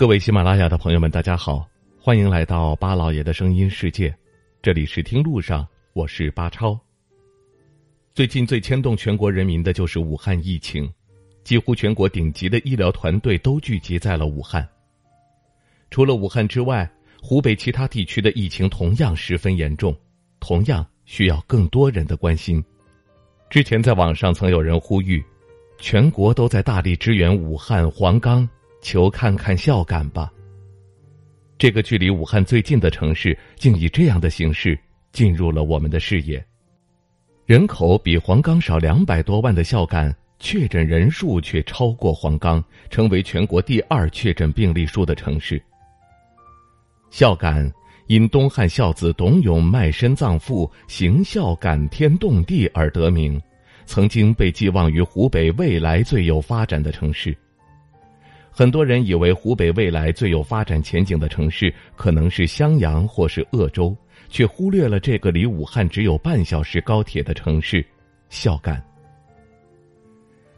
各位喜马拉雅的朋友们，大家好，欢迎来到巴老爷的声音世界，这里是听路上，我是巴超。最近最牵动全国人民的就是武汉疫情，几乎全国顶级的医疗团队都聚集在了武汉。除了武汉之外，湖北其他地区的疫情同样十分严重，同样需要更多人的关心。之前在网上曾有人呼吁，全国都在大力支援武汉、黄冈。求看看孝感吧。这个距离武汉最近的城市，竟以这样的形式进入了我们的视野。人口比黄冈少两百多万的孝感，确诊人数却超过黄冈，成为全国第二确诊病例数的城市。孝感因东汉孝子董永卖身葬父，行孝感天动地而得名，曾经被寄望于湖北未来最有发展的城市。很多人以为湖北未来最有发展前景的城市可能是襄阳或是鄂州，却忽略了这个离武汉只有半小时高铁的城市——孝感。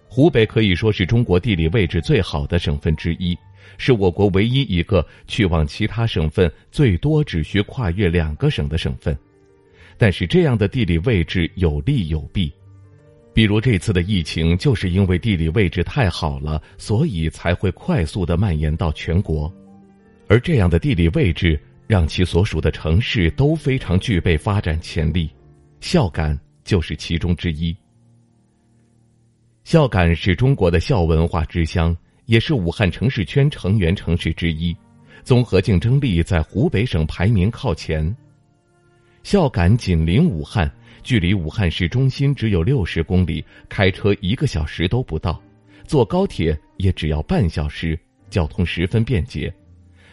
湖北可以说是中国地理位置最好的省份之一，是我国唯一一个去往其他省份最多只需跨越两个省的省份。但是，这样的地理位置有利有弊。比如这次的疫情，就是因为地理位置太好了，所以才会快速的蔓延到全国。而这样的地理位置，让其所属的城市都非常具备发展潜力，孝感就是其中之一。孝感是中国的孝文化之乡，也是武汉城市圈成员城市之一，综合竞争力在湖北省排名靠前。孝感紧邻武汉。距离武汉市中心只有六十公里，开车一个小时都不到，坐高铁也只要半小时，交通十分便捷。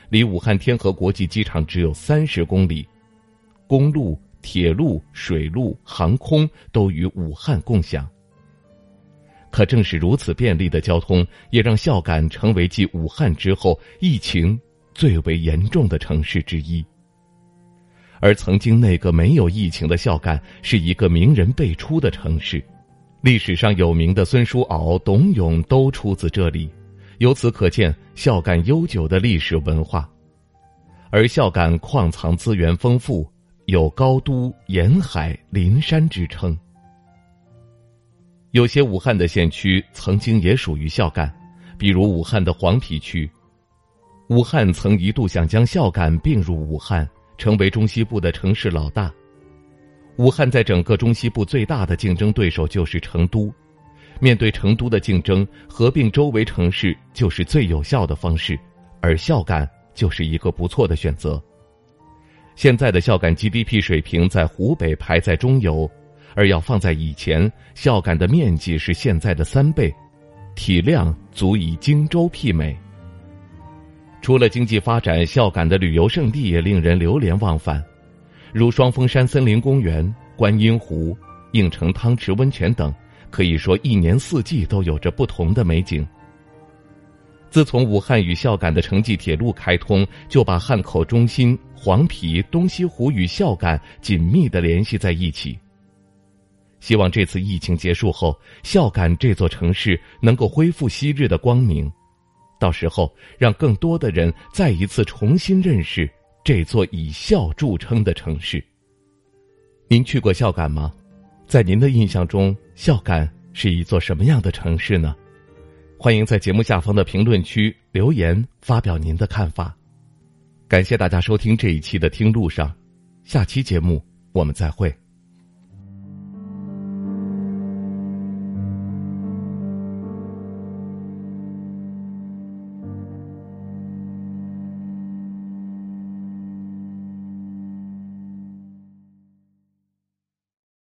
离武汉天河国际机场只有三十公里，公路、铁路、水路、航空都与武汉共享。可正是如此便利的交通，也让孝感成为继武汉之后疫情最为严重的城市之一。而曾经那个没有疫情的孝感，是一个名人辈出的城市，历史上有名的孙叔敖、董永都出自这里，由此可见孝感悠久的历史文化。而孝感矿藏资源丰富，有“高都沿海临山”之称。有些武汉的县区曾经也属于孝感，比如武汉的黄陂区。武汉曾一度想将孝感并入武汉。成为中西部的城市老大，武汉在整个中西部最大的竞争对手就是成都。面对成都的竞争，合并周围城市就是最有效的方式，而孝感就是一个不错的选择。现在的孝感 GDP 水平在湖北排在中游，而要放在以前，孝感的面积是现在的三倍，体量足以荆州媲美。除了经济发展，孝感的旅游胜地也令人流连忘返，如双峰山森林公园、观音湖、应城汤池温泉等，可以说一年四季都有着不同的美景。自从武汉与孝感的城际铁路开通，就把汉口中心、黄陂、东西湖与孝感紧密的联系在一起。希望这次疫情结束后，孝感这座城市能够恢复昔日的光明。到时候，让更多的人再一次重新认识这座以孝著称的城市。您去过孝感吗？在您的印象中，孝感是一座什么样的城市呢？欢迎在节目下方的评论区留言发表您的看法。感谢大家收听这一期的《听路上》，下期节目我们再会。